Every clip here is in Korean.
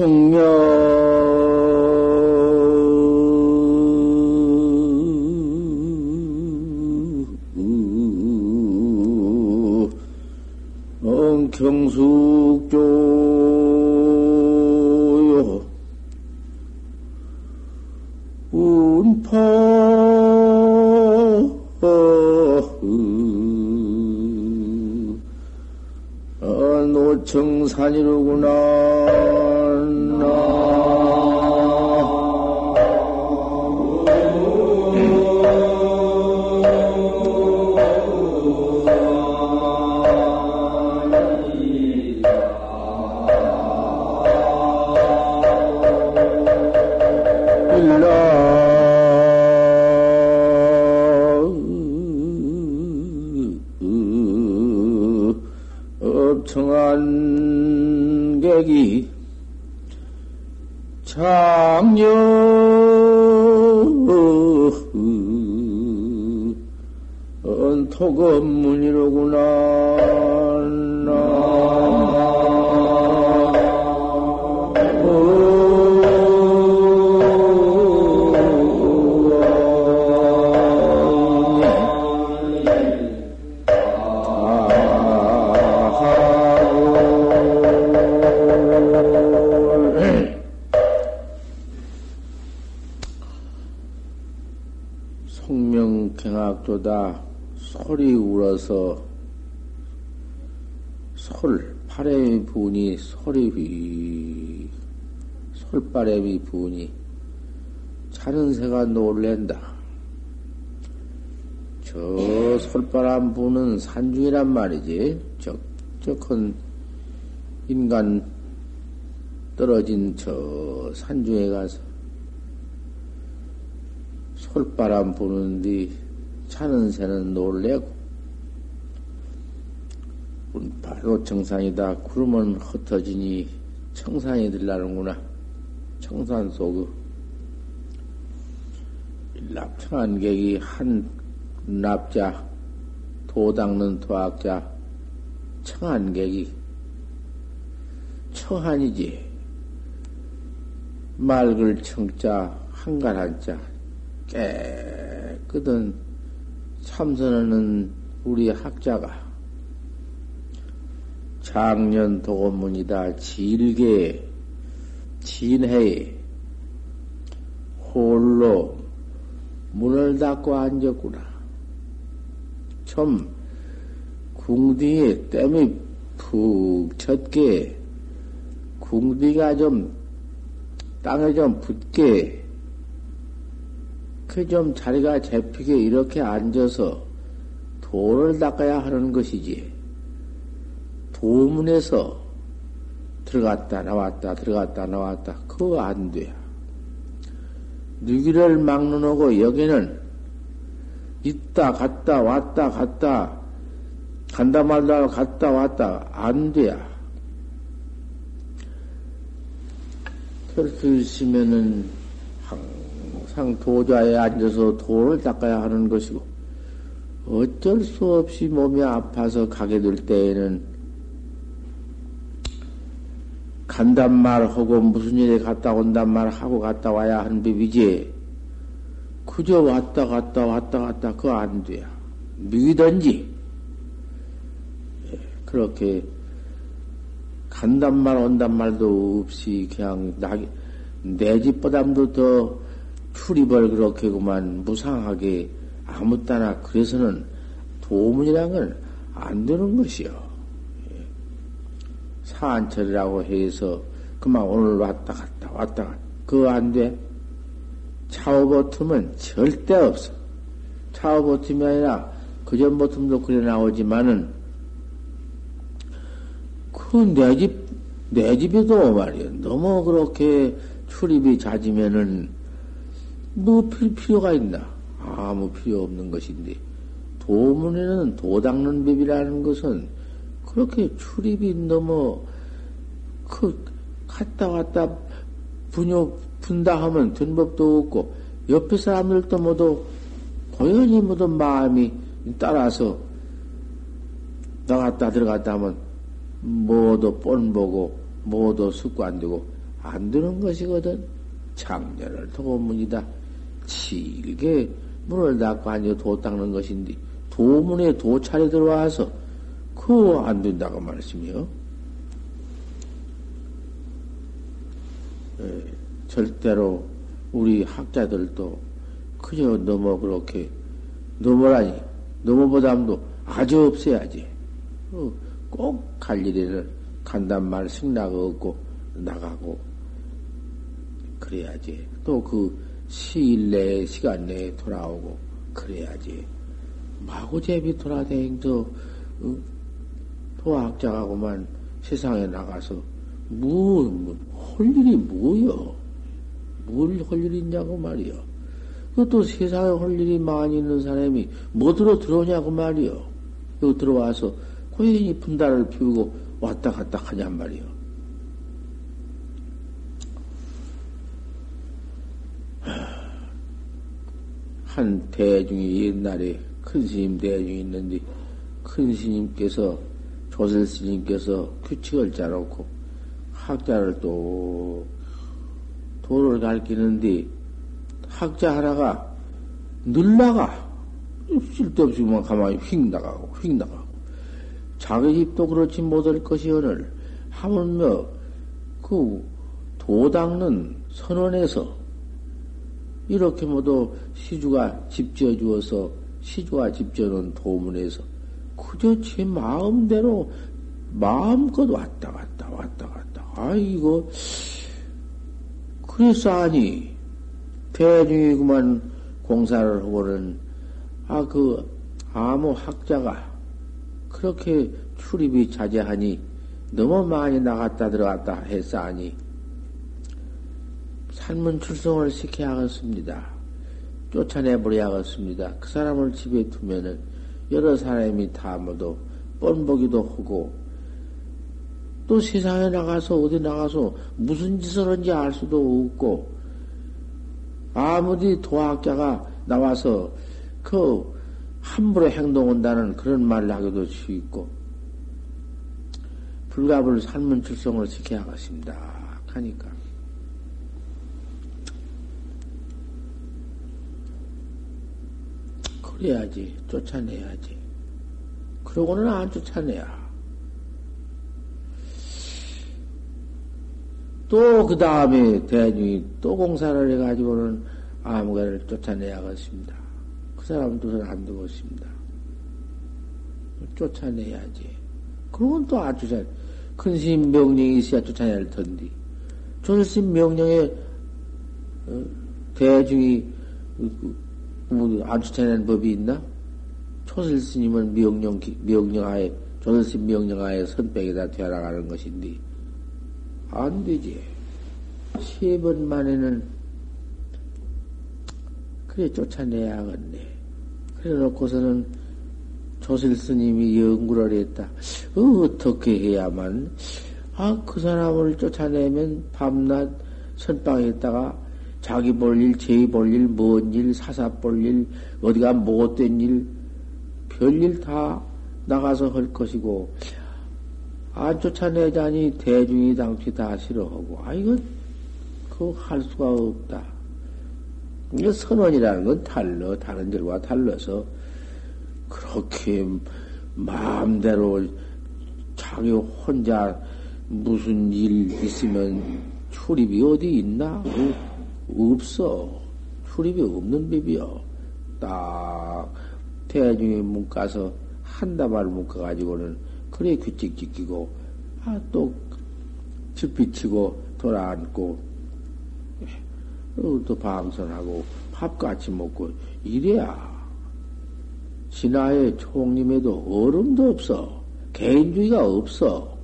성명 송명경악도다 소리 울어서 솔, 바람이 부니 소리 휘, 솔바람이 부니 자는 새가 놀랜다. 저 솔바람 부는 산중이란 말이지. 적적한 인간 떨어진 저 산중에 가서 솔바람 부는뒤 차는 새는 놀래고 바로 청산이다. 구름은 흩어지니 청산이 들라는구나. 청산 속의 납청한 객이 한 납자, 도 닦는 도학자, 청한 객이 청한이지. 맑을 청자, 한가한 자, 깨끗한 참선하는 우리 학자가 작년 도건문이다 질게 진해에 홀로 문을 닫고 앉았구나. 좀 궁디에 땀이 푹 쳤게 궁디가 좀 땅에 좀 붙게 그 좀 자리가 잡히게 이렇게 앉아서 도를 닦아야 하는 것이지. 도문에서 들어갔다 나왔다 들어갔다 나왔다 그거 안 돼. 누기를 막는 오고 여기는 있다 갔다 왔다 갔다 간다 말다 갔다 왔다 안 돼야. 그렇게 있으면은 항 상 도좌에 앉아서 도를 닦아야 하는 것이고, 어쩔 수 없이 몸이 아파서 가게 될 때에는 간단 말 하고 무슨 일에 갔다 온단 말 하고 갔다 와야 하는 법이지. 그저 왔다 갔다 왔다 갔다 그거 안 돼요. 미든지 예, 그렇게 간단 말 온단 말도 없이 그냥 내 집보담도 더 출입을 그렇게 그만 무상하게 아무 따나 그래서는 도문이란 건 안 되는 것이요. 예. 사안철이라고 해서 그만 오늘 왔다 갔다 왔다 갔다 그거 안 돼. 차오버틈은 절대 없어. 차오버틈이 아니라 그전 버틈도 그래 나오지만은 그내 집, 내 집에도 말이야. 너무 그렇게 출입이 잦으면은 뭐필 필요가 있나? 아무 필요 없는 것인데 도문에는 도 닦는 법이라는 것은 그렇게 출입이 너무 그 갔다 왔다 분요 분다 하면 된 법도 없고 옆에 사람들도 모두 고연히 모두 마음이 따라서 나갔다 들어갔다 하면 모두 뻔 보고 모두 습관되고 안 되는 것이거든. 장년을 도문이다. 길게 문을 닫고 앉아 도 닦는 것인데, 도문에 도찰에 들어와서, 그거 안 된다고 말씀이요. 예, 절대로 우리 학자들도 그저 너무 그렇게, 너무라니, 너무보담도 아주 없어야지. 어, 꼭갈 일에는 간단 말 승낙 얻고 나가고 그래야지. 또그 시일 내에 시간 내에 돌아오고 그래야지. 마구제비 돌아다니면서 어? 도학자하고만 세상에 나가서 뭐, 뭐, 할 일이 뭐여? 뭘할 일이 있냐고 말이여. 그것도 세상에 할 일이 많이 있는 사람이 뭐 들어 들어오냐고 말이여. 여기 들어와서 고연히 분달을 피우고 왔다 갔다 하냔 말이요. 한 대중이 옛날에 큰 스님 대중이 있는데 큰 스님께서 조실 스님께서 규칙을 짜놓고 학자를 또 도를 가르치는데 학자 하나가 늘 나가 쓸데없이 만 가만히 휙 나가고 휙 나가고. 자기 집도 그렇지 못할 것이 오늘 하물며 그 도닦는 선원에서 이렇게 모두 시주가 집 지어 주어서 시주가 집지어 놓은 도문에서 그저 제 마음대로 마음껏 왔다 갔다 왔다 갔다. 아 이거 그래서 아니 대중이 그만 공사를 하고는 아 그 아무 학자가 그렇게 출입이 자제하니 너무 많이 나갔다 들어갔다 했사하니 산문 출성을 시켜야겠습니다. 쫓아내버려야겠습니다. 그 사람을 집에 두면은 여러 사람이 다 모두 뻔보기도 하고 또 세상에 나가서 어디 나가서 무슨 짓을 하는지 알 수도 없고 아무리 도학자가 나와서 그 함부로 행동한다는 그런 말을 하기도 쉽고, 불갑을 산문출성을 시켜야 겠습니다. 하니까. 그래야지, 쫓아내야지. 그러고는 안 쫓아내야. 또 그 다음에 대중이 또 공사를 해가지고는 아무개를 쫓아내야겠습니다. 사람 두선 안 두고 있습니다. 쫓아내야지. 그러면 또 아주 잘, 큰 스님 명령이 있어야 쫓아낼 텐데. 조스님 명령에, 어, 대중이, 뭐, 안 쫓아내는 법이 있나? 초슬 스님은 명령, 명령하에, 조슬 스님 명령하에 선백에다 되어나가는 것인데, 안 되지. 세 번 만에는, 그래 쫓아내야겠네. 그래 놓고서는 조실 스님이 연구를 했다. 어, 떻게 해야만, 아, 그 사람을 쫓아내면 밤낮 선방에 있다가 자기 볼 일, 제이 볼 일, 먼 일, 사사 볼 일, 어디가 못된 일, 별일 다 나가서 할 것이고, 안 쫓아내자니 대중이 당치 다 싫어하고, 아, 이건, 그거 할 수가 없다. 이 선원이라는 건 달러, 다른 들과 달라서 그렇게 마음대로 자기 혼자 무슨 일 있으면 출입이 어디 있나? 없어. 출입이 없는 법이요. 딱 대중이 문가서 한 다발 묶어가지고는 그래 규칙 지키고 아또 질비치고 돌아앉고 또 방선하고 밥 같이 먹고 이래야 진화의 총림에도 얼음도 없어. 개인주의가 없어.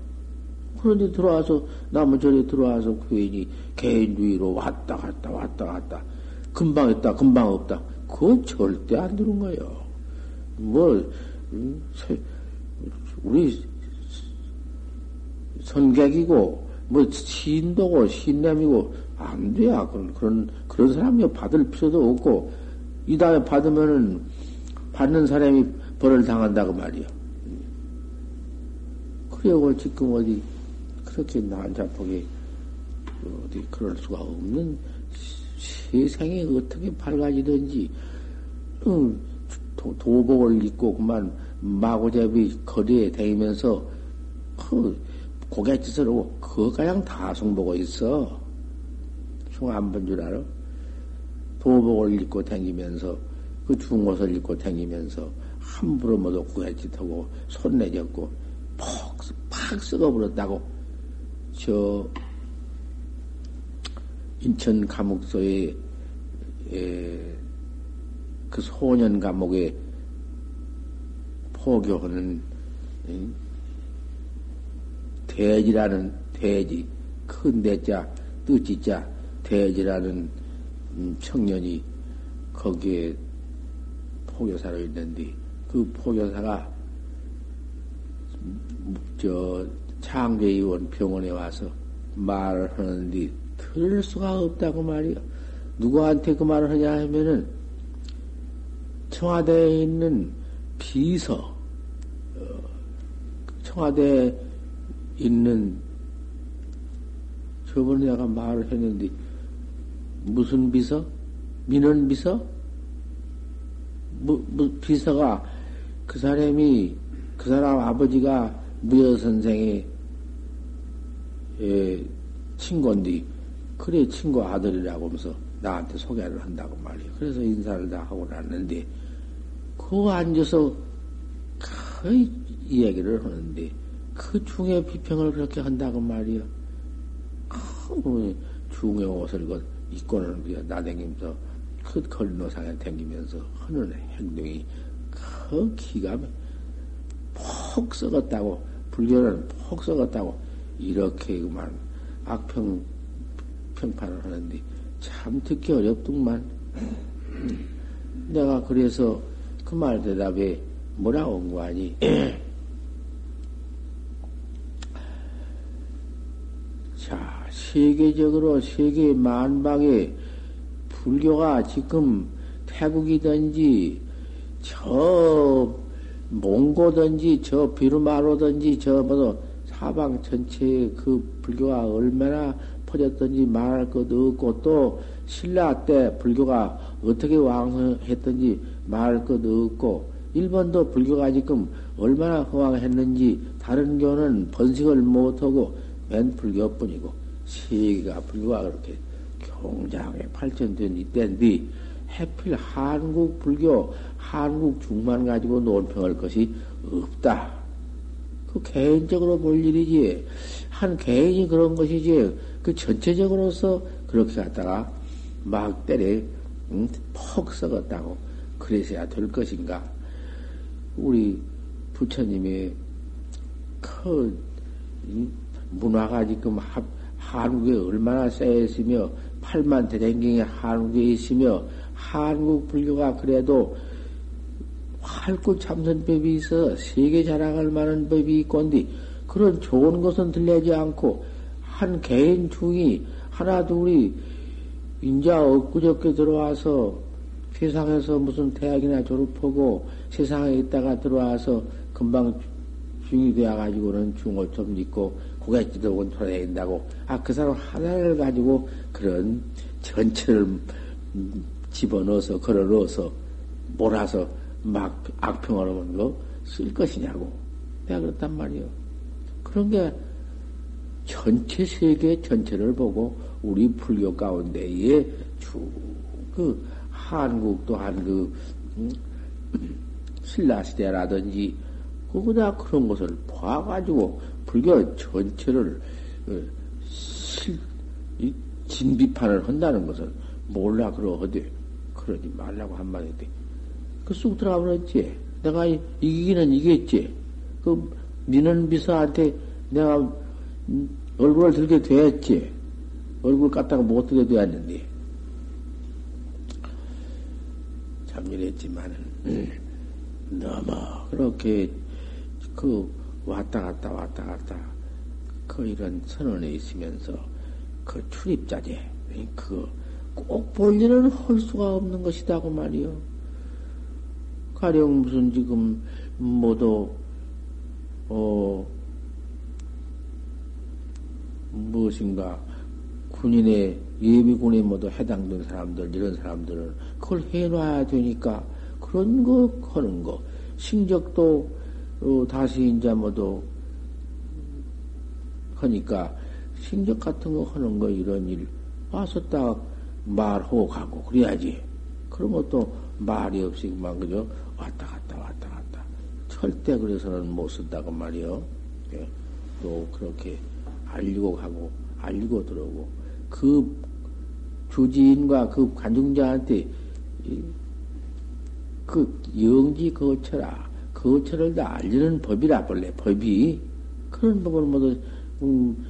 그런데 들어와서, 남은 절에 들어와서 괜히 개인주의로 왔다 갔다 왔다 갔다. 금방 있다, 금방 없다. 그건 절대 안 되는 거예요. 뭐, 음, 우리 선객이고, 뭐, 신도고, 신남이고, 안 돼야. 그런, 그런, 그런 사람이 받을 필요도 없고, 이 다음에 받으면은, 받는 사람이 벌을 당한다고 말이야. 그래고 지금 어디, 그렇게 난잡하게 어디 그럴 수가 없는 세상이 어떻게 밝아지든지 응, 도, 도복을 입고 그만 마고잡이 거리에 다니면서 그 고갯짓을 하고 그거 그냥 다송보고 있어. 흉안 본줄 알아? 도복을 입고 다니면서 그 중옷을 입고 다니면서 함부로 모두 고갯짓하고 손 내졌고 퍽, 팍 썩어버렸다고 저 인천 감옥소에 에, 그 소년 감옥에 포교하는 대지라는 대지 큰 대자 뜻지자 대지라는 음, 청년이 거기에 포교사로 있는데 그 포교사가 저 창제의원 병원에 와서 말을 하는데 들을 수가 없다고 말이야. 누구한테 그 말을 하냐 하면은 청와대에 있는 비서, 어, 청와대에 있는 저번에 내가 말을 했는데 무슨 비서? 민원 비서? 뭐, 뭐 비서가 그 사람이 그 사람 아버지가 무여 선생의 예, 친구인데 그래 친구 아들이라고 하면서 나한테 소개를 한다고 말이야. 그래서 인사를 다 하고 났는데 그 앉아서 그 이야기를 하는데 그 중에 비평을 그렇게 한다고 말이야. 그 중에 옷을 그 입고는 나댕기면서 그 건너상에 댕기면서 하는 행동이 그 기가 폭 썩었다고 불교는 폭 썩었다고 이렇게 그만 악평 평판을 하는데 참 듣기 어렵더만. 내가 그래서 그 말 대답에 뭐라 온거 아니? 자, 세계적으로 세계 만방에 불교가 지금 태국이든지 저 몽고든지 저 비루마로든지 저 뭐도 사방 전체에 그 불교가 얼마나 퍼졌든지 말할 것도 없고 또 신라 때 불교가 어떻게 왕성했던지 말할 것도 없고 일본도 불교가 지금 얼마나 허황했는지 다른 교는 번식을 못하고 맨 불교뿐이고 세계가 불교가 그렇게 경장에 발전된 이때인데 해필 한국 불교 한국 중만 가지고 논평할 것이 없다. 그 개인적으로 볼 일이지 한 개인이 그런 것이지 그 전체적으로서 그렇게 갖다가 막 때려 응? 폭 썩었다고 그래서야 될 것인가? 우리 부처님의 그 문화가 지금 한국에 얼마나 쌓여 있으며 팔만 대댕경이 한국에 있으며 한국 불교가 그래도 활구 참선법이 있어 세계 자랑할 만한 법이 있건디 그런 좋은 것은 들리지 않고 한 개인 중이 하나 둘이 인자 엊그저께 들어와서 세상에서 무슨 대학이나 졸업하고 세상에 있다가 들어와서 금방 중이 되어가지고는 중을 좀 입고 고갯지도 돌아다닌다고. 아, 그 사람 하나를 가지고 그런 전체를 집어넣어서, 걸어 넣어서, 몰아서 막 악평을 하는 거쓸 것이냐고. 내가 그렇단 말이요. 그런 게 전체 세계 전체를 보고 우리 불교 가운데에 주, 그, 한국 또한 그, 신라 시대라든지, 그거다 그런 것을 봐가지고 불교 전체를 어, 실, 진비판을 한다는 것은 몰라 그러거든. 그러지 말라고 한마디 돼. 그쑥 들어가 버렸지. 내가 이기기는 이겼지. 그, 니는 비서한테 내가 얼굴을 들게 되었지. 얼굴 갖다가 못 들게 되었는데. 참 이랬지만은, 너무 그렇게 그 왔다 갔다 왔다 갔다 그 이런 선언에 있으면서 그 출입자재, 그꼭 볼 일은 할 수가 없는 것이다고 말이요. 가령 무슨 지금 모두, 어, 무엇인가 군인의 예비군에 모두 해당된 사람들 이런 사람들은 그걸 해놔야 되니까 그런 거 하는 거 신적도 어, 다시 이제 모두 하니까 신적 같은 거 하는 거 이런 일 와서 딱 말하고 가고 그래야지. 그런 것도 말이 없이 만 그죠? 왔다 갔다 왔다 갔다. 절대 그래서는 못 쓴다고 말이요. 예. 또 그렇게 알리고 가고 알리고 들어오고. 그 주지인과 그 관중자한테 그 영지 거처라 거처를 다 알리는 법이라 본래 법이. 그런 법을 모두 음,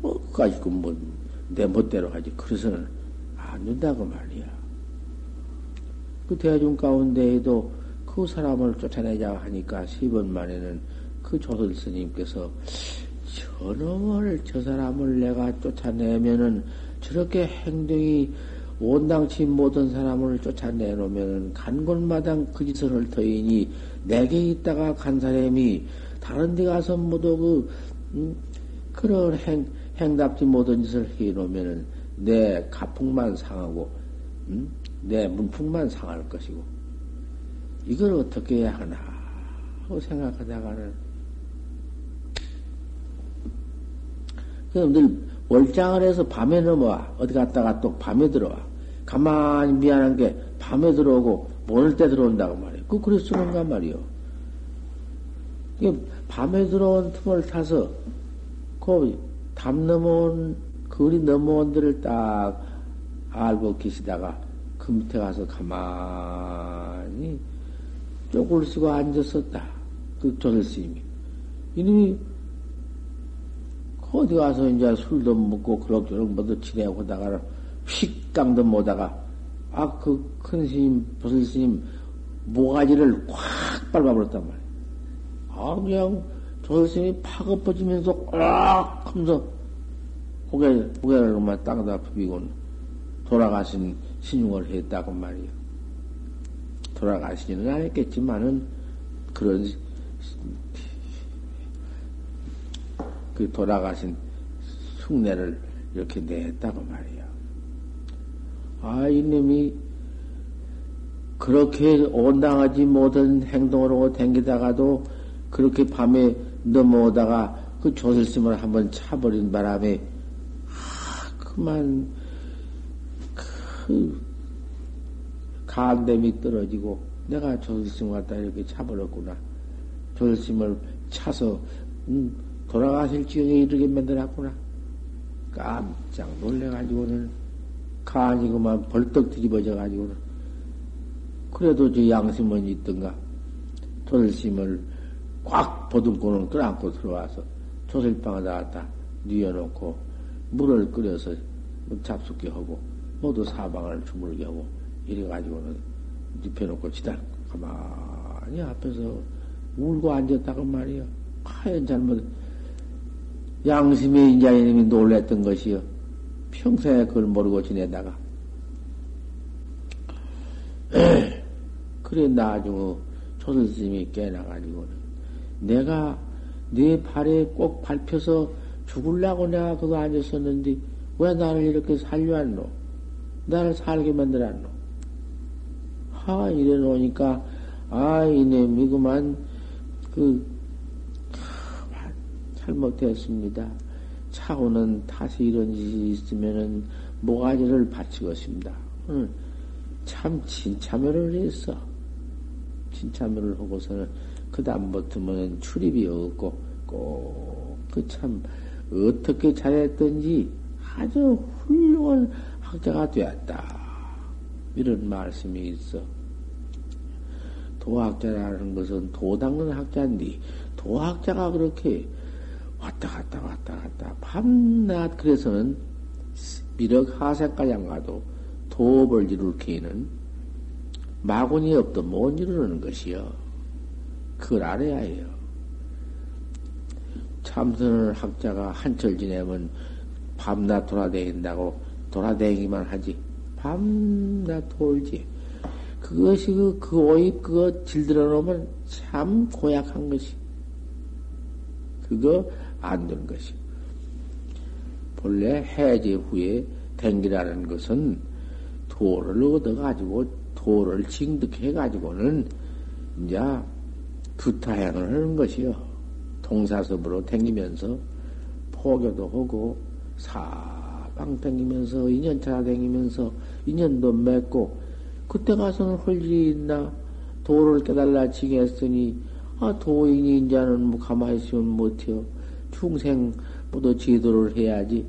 뭐 가지고 뭐내 멋대로 하지. 그래서는 안 된다고 말이야. 그 대중 가운데에도 그 사람을 쫓아내자 하니까 10번 만에는 그 조선 스님께서 저놈을 저 사람을 내가 쫓아내면은 저렇게 행동이 온당치 못한 사람을 쫓아내놓으면은 간 곳마당 그 짓을 할 터이니 내게 있다가 간 사람이 다른 데 가서 모두 그 음, 그런 행 행답지 못한 짓을 해놓으면은 내 가풍만 상하고 음? 내 문풍만 상할 것이고 이걸 어떻게 해야 하나 하고 생각하다가는 그럼 늘 월장을 해서 밤에 넘어와 어디 갔다가 또 밤에 들어와 가만히 미안한 게 밤에 들어오고 모를 때 들어온다고 말이에요. 그 그래 쓰는가 말이요. 밤에 들어온 틈을 타서 그 담 넘어온 거리 넘어온 데를 딱 알고 계시다가 그 밑에 가서 가만히 쪽을 쓰고 앉았었다. 그 조설 스님이. 이놈이 어디 가서 이제 술도 먹고 그럭저럭 뭐도 지내고 다가 휙깡도 못하가 아 그 큰 스님 조설 스님 모가지를 콱 밟아버렸단 말이야. 아 그냥 조설 스님이 팍 엎어지면서 꽉 하면서 고개를 그만 땅에다 부비고 돌아가신 신용을 했다고 말이요. 돌아가시지는 않았겠지만은 그런 그 돌아가신 흉내를 이렇게 냈다고 말이야. 아, 이놈이 그렇게 온당하지 못한 행동으로 댕기다가도 그렇게 밤에 넘어오다가 그 조슬심을 한번 차버린 바람에 그만 그 간댐이 떨어지고 내가 조실심 갖다 이렇게 차버렸구나. 조실심을 차서 음, 돌아가실 지경에 이르게 만들었구나. 깜짝 놀래가지고는 간이 그만 벌떡 뒤집어져가지고는 그래도 저 양심은 있던가 조실심을 꽉 보듬고는 끌어안고 들어와서 조실방에다 갖다 뉘어놓고 물을 끓여서 잡숫게 하고 모두 사방을 주물게 하고 이래가지고는 눕혀놓고 지다 가만히 앞에서 울고 앉았다고 말이요. 하얀 잘못 양심의 인자이님이 놀랬던 것이요. 평생에 그걸 모르고 지내다가 그래 나중에 조선스님이 깨나가지고는 내가 내 발에 꼭 밟혀서 죽을라고 내가 그거 앉았었는데 왜 나를 이렇게 살려왔노? 나를 살게 만들었노? 하, 이래 놓으니까, 아, 이놈이 그만, 그, 잘못했습니다. 차후는 다시 이런 짓이 있으면은 모가지를 바치겠습니다. 응. 참 진참여를 했어. 진참여를 하고서는 그 다음부터는 출입이 없고 꼭 그 참 어떻게 잘했던지 아주 훌륭한 학자가 되었다. 이런 말씀이 있어. 도학자라는 것은 도 닦는 학자인데, 도학자가 그렇게 왔다 갔다 왔다 갔다 밤낮 그래서는 미륵 하세까지 안 가도 도업을 이룰 기회는 마군이 없도 못 이루는 것이요. 그걸 알아야 해요. 참선을 학자가 한철 지내면 밤낮 돌아다닌다고 돌아다니기만 하지. 밤낮 돌지. 그것이 그, 그 오입 그거 질들어 놓으면 참 고약한 것이. 그거 안 되는 것이. 본래 해제 후에 댕기라는 것은 도를 얻어가지고 도를 징득해가지고는 이제 두타행을 하는 것이요. 동사섭으로 댕기면서 포교도 하고 사방 댕기면서 인연차 댕기면서 인연도 맺고 그때 가서는 할 일이 있나 도를 깨달라 지겠으니 아 도인이 이제는 뭐 가만히 있으면 못해요. 중생 모두 지도를 해야지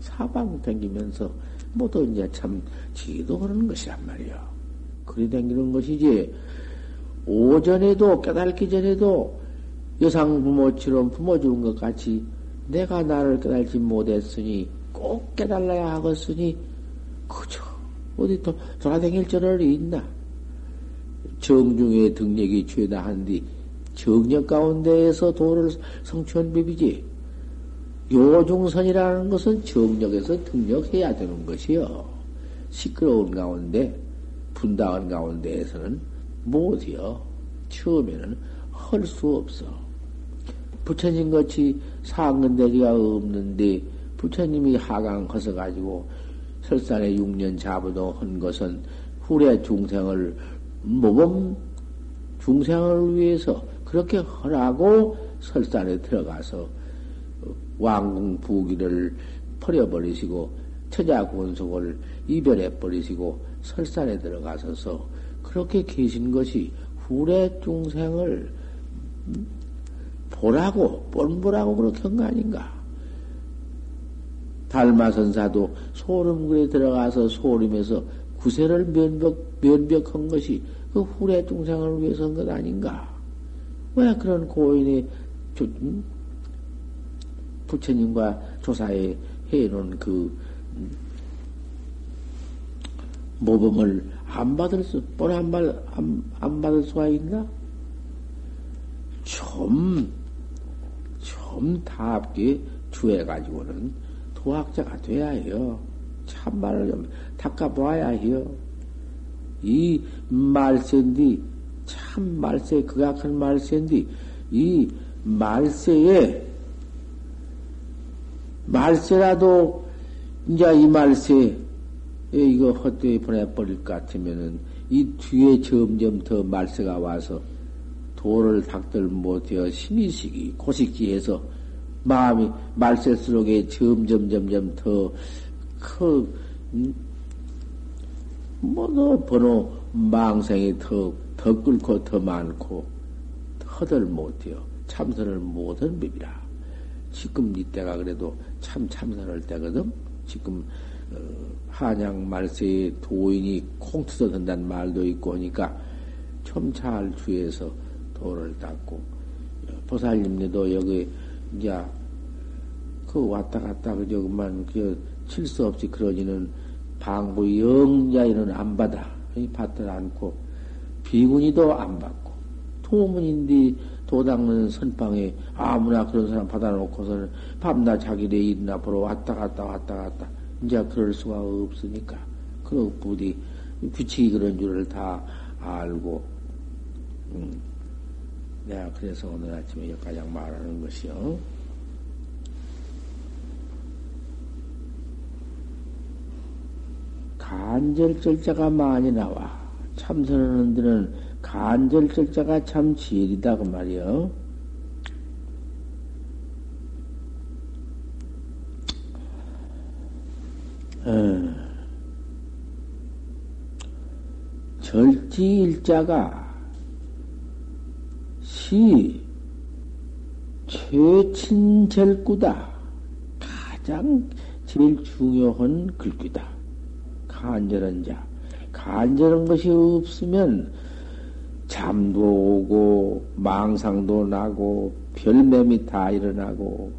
사방 댕기면서 모두 이제 참 지도하는 것이란 말이요. 그리 댕기는 것이지 오전에도 깨달기 전에도 여상 부모처럼 부모 주는 것 같이 내가 나를 깨달지 못했으니 꼭 깨달아야 하겠으니 그저 어디 또 돌아다닐 저럴이 있나? 정중의 등력이 죄다 한뒤 정력 가운데에서 도를 성취한 법이지. 요중선이라는 것은 정력에서 등력해야 되는 것이요. 시끄러운 가운데, 분당한 가운데에서는 못해요. 처음에는 할 수 없어. 부처님 같이 상근대지가 없는데, 부처님이 하강 허서가지고 설산에 6년 자부도 한 것은 후래 중생을 모범 중생을 위해서 그렇게 하라고 설산에 들어가서 왕궁 부기를 버려버리시고 처자 권속을 이별해 버리시고 설산에 들어가서서 그렇게 계신 것이 후래 중생을 보라고 뻔보라고 그렇게 한 거 아닌가? 달마선사도 소름굴에 들어가서 소름에서 구세를 면벽, 면벽한 것이 그 후래 중생을 위해서 한 것 아닌가? 왜 그런 고인의 조, 음? 부처님과 조사에 해놓은 그 음? 모범을 안 받을 수, 뻔안 받, 안, 안 받을 수가 있나? 좀, 좀 답게 주해가지고는 도학자가 돼야 해요. 참말을 좀 닦아보아야 해요. 이 말세인데, 참 말세, 극악한 말세인데, 이 말세에, 말세라도, 이제 이 말세에 이거 헛되이 보내버릴 것 같으면은, 이 뒤에 점점 더 말세가 와서 도를 닦들 못해어 심의식이 고식지해서 마음이 말세수록에 점점 점점 더 크, 음, 뭐너 번호 망생이 더, 더 끓고 더 많고 허들 못해요. 참선을 못한 법이라. 지금 이때가 그래도 참 참선할 때거든. 지금 어, 한양 말세에 도인이 콩투서 든다는 말도 있고 하니까 좀 잘 주의해서 도를 닦고 보살님네도 여기 이제 그 왔다 갔다 그저 그만 그 칠수 없이 그러지는 방부 영자에는 안 받아 받들 않고 비군이도 안 받고 토문인데 도닦는 선방에 아무나 그런 사람 받아놓고서는 밤낮 자기네 일이나 보러 왔다 갔다 왔다 갔다 이제 그럴 수가 없으니까 그 부디 규칙이 그런 줄을 다 알고 음. 내가 그래서 오늘 아침에 여기까지 말하는 것이요. 간절절자가 많이 나와. 참선하는 데는 간절절자가 참 지혜이다, 그 말이요. 어. 절지일자가 시 최친절구다. 가장 제일 중요한 글귀다. 간절한 자. 간절한 것이 없으면 잠도 오고 망상도 나고 별매미 다 일어나고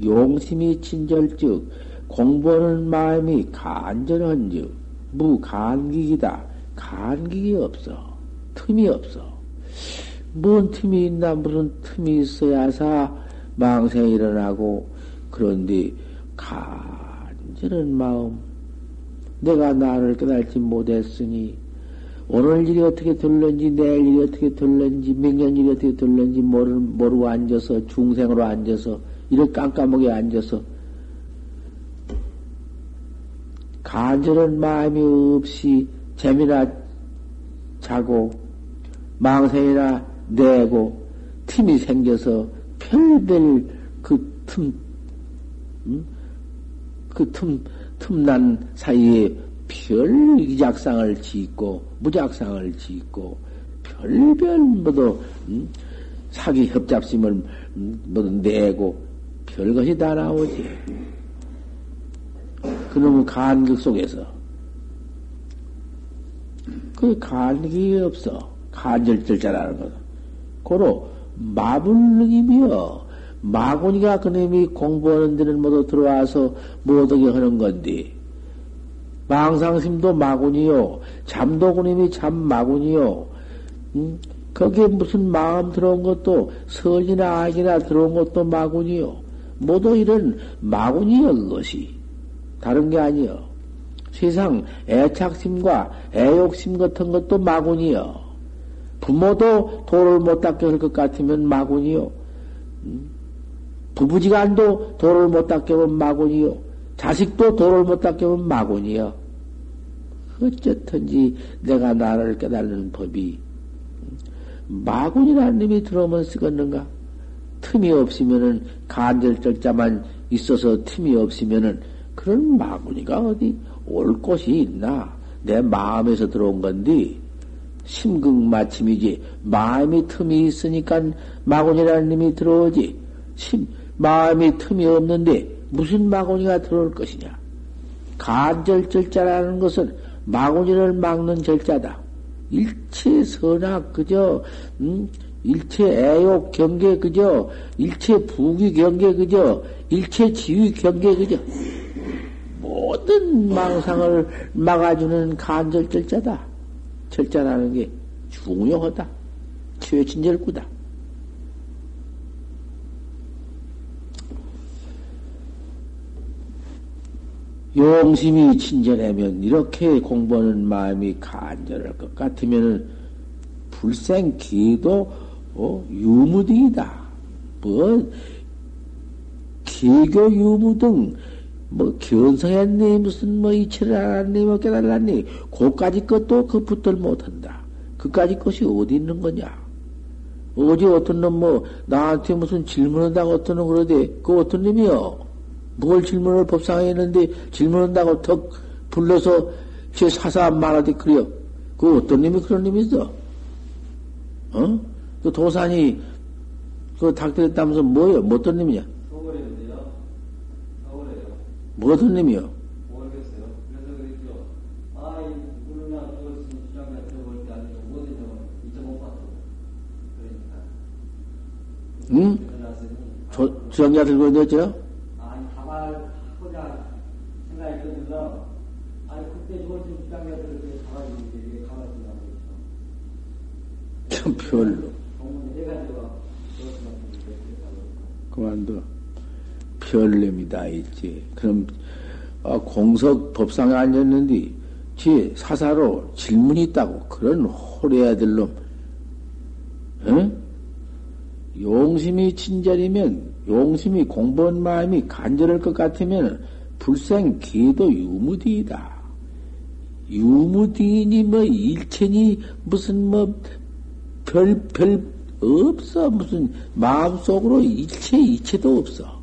용심이 친절즉 공부하는 마음이 간절한즉 무간기이다. 간기이 없어. 틈이 없어. 뭔 틈이 있나 무슨 틈이 있어야사 망생이 일어나고 그런데 간절한 마음 내가 나를 깨달지 못했으니 오늘 일이 어떻게 될는지 내일 일이 어떻게 될는지 명년 일이 어떻게 될는지 모르, 모르고 앉아서 중생으로 앉아서 이렇게 깜깜하게 앉아서 간절한 마음이 없이 재미나 자고 망생이나 내고 틈이 생겨서 별별 그 틈, 음? 그 틈, 틈난 사이에 별 이작상을 짓고 무작상을 짓고 별별 모두 음? 사기 협잡심을 음? 모두 내고 별것이 다 나오지. 그놈의 간극 속에서 그 간극이 없어. 간절절자라는 것은. 고로 마불능이며 마구니가 그놈이 공부하는 데는 모두 들어와서 못하게 하는 건데 망상심도 마구니요. 잠도 그놈이 잠 마구니요. 음? 거기에 무슨 마음 들어온 것도 설이나 악이나 들어온 것도 마구니요. 모두 이런 마구니여 그것이. 다른 게 아니여. 세상 애착심과 애욕심 같은 것도 마구니여 부모도 도를 못 닦게 할 것 같으면 마구니요 음? 부부지간도 도를 못 닦으면 마곤이요. 자식도 도를 못 닦으면 마곤이요. 어쨌든지 내가 나를 깨달는 법이 마곤이라는 놈이 들어오면 쓰겠는가? 틈이 없으면은 간절절자만 있어서 틈이 없으면은 그런 마구니가 어디 올 곳이 있나? 내 마음에서 들어온 건데 심극 마침이지 마음이 틈이 있으니까 마구니라는 놈이 들어오지 심 마음이 틈이 없는데 무슨 마구니가 들어올 것이냐? 간절절자라는 것은 마구니를 막는 절자다. 일체 선악 그저 음? 일체 애욕 경계 그저 일체 부귀 경계 그저 일체 지위 경계 그저 모든 망상을 막아주는 간절절자다. 절자라는 게 중요하다. 최친절구다. 용심이 친절하면 이렇게 공부하는 마음이 간절할 것 같으면은 불생 기도 어, 유무등이다. 뭐 기교 유무등 뭐 견성했니 무슨 뭐 이치를 알았니 뭐 깨달았니 그까지 것도 그 붙들 못한다. 그까지 것이 어디 있는 거냐? 어제 어떤 놈 뭐 나한테 무슨 질문한다고 어떤 놈 그러대 그 어떤 놈이요? 뭘 질문을 법상에 했는데 질문한다고 턱 불러서 제 사사한 말하되 그래요. 그 어떤 놈이 그런 놈이 있어? 어? 그 도산이 그 닥터했다면서 뭐예요? 뭐 어떤 놈이냐? 어떤 놈이요? 모르겠어요. 그래서 그랬죠. 아, 이 물이나 그것은 주장가 들어볼 때 아니고 뭐든지 잊어먹었다고. 그러니까. 응? 저, 주장자 들고 있는죠? 참 별로. 그만둬. 별님이 다 있지. 그럼, 아, 공석 법상에 앉았는데, 지 사사로 질문이 있다고. 그런 호래아들 놈. 응? 용심이 친절이면, 용심이 공부한 마음이 간절할 것 같으면, 불생 기도 유무디이다. 유무디니 뭐 일체니 무슨 뭐 별, 별, 없어. 무슨, 마음속으로 일체, 이체도 없어.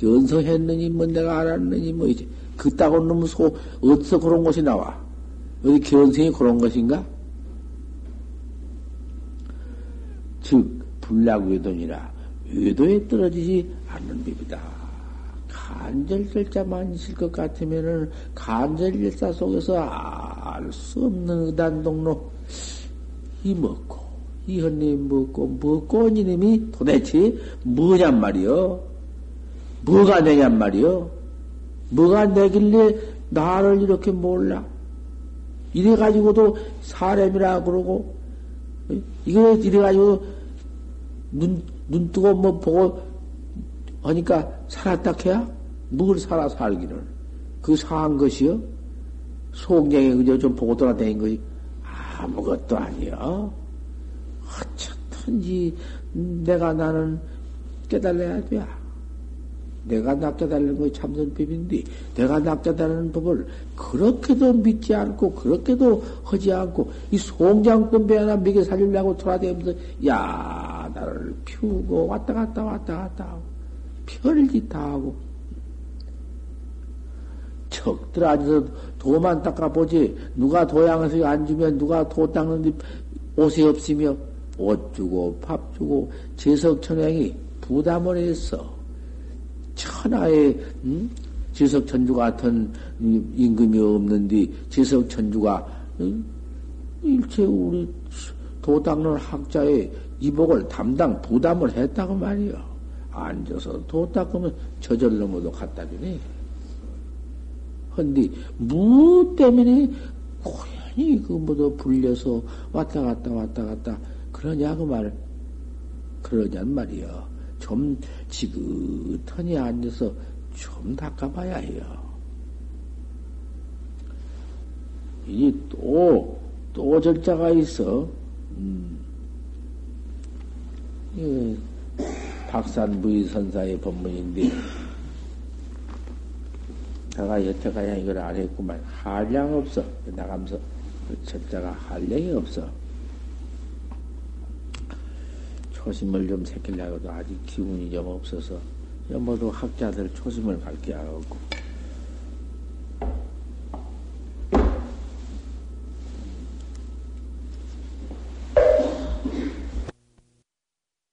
견성했느니, 뭐 내가 알았느니, 뭐 이제, 그따고 놈 소, 어디서 그런 것이 나와? 어디 견성이 그런 것인가? 즉, 불락외도니라. 외도에 떨어지지 않는 법이다. 간절절자만 있을 것 같으면은 간절절자 속에서 알 수 없는 의단동로 이 먹고 이헌님 먹고 먹고 온 이놈이 도대체 뭐냔 말이요? 뭐가 내냔 말이요? 뭐가 내길래 나를 이렇게 몰라? 이래가지고도 사람이라 그러고, 이거 이래가지고 눈, 눈 뜨고 뭐 보고 하니까 살았다 해야? 뭘 살아 살기를? 그 사한 것이요? 속량에 그저 좀 보고 돌아다닌 거지. 아무것도 아니요. 어쨌든지 내가 나는 깨달아야 돼. 내가 낚여달라는 것이 참선법인데, 내가 낚여달라는 법을 그렇게도 믿지 않고, 그렇게도 하지 않고, 이 송장꾼 배 하나 먹여 살리려고 돌아다니면서, 야, 나를 피우고, 왔다 갔다 왔다 갔다 하고, 별짓 다 하고, 척들 앉아서 도만 닦아보지, 누가 도양에서 앉으면 누가 도 닦는데 옷이 없으며, 옷 주고, 밥 주고, 제석천행이 부담을 했어. 천하의 음? 지석천주 같은 임금이 없는데 지석천주가 음? 일체 우리 도 닦는 학자의 이복을 담당 부담을 했다고 말이요. 앉아서 도 닦으면 저절로 모두 갖다 주네. 헌데 무 때문에 고연히 그 모두 불려서 왔다 갔다 왔다 갔다 그러냐 그 말. 그러냔 말이요. 좀 지긋하니 앉아서 좀 닦아봐야 해요. 이 또, 또 절자가 있어. 음. 이 박산 부의선사의 법문인데, 내가 여태까지 이걸 안 했구만. 한량 없어. 나가면서 그 절자가 한량이 없어. 초심을 좀 새끼려고도 아직 기운이 좀 없어서 모두 학자들 초심을 밝게 하고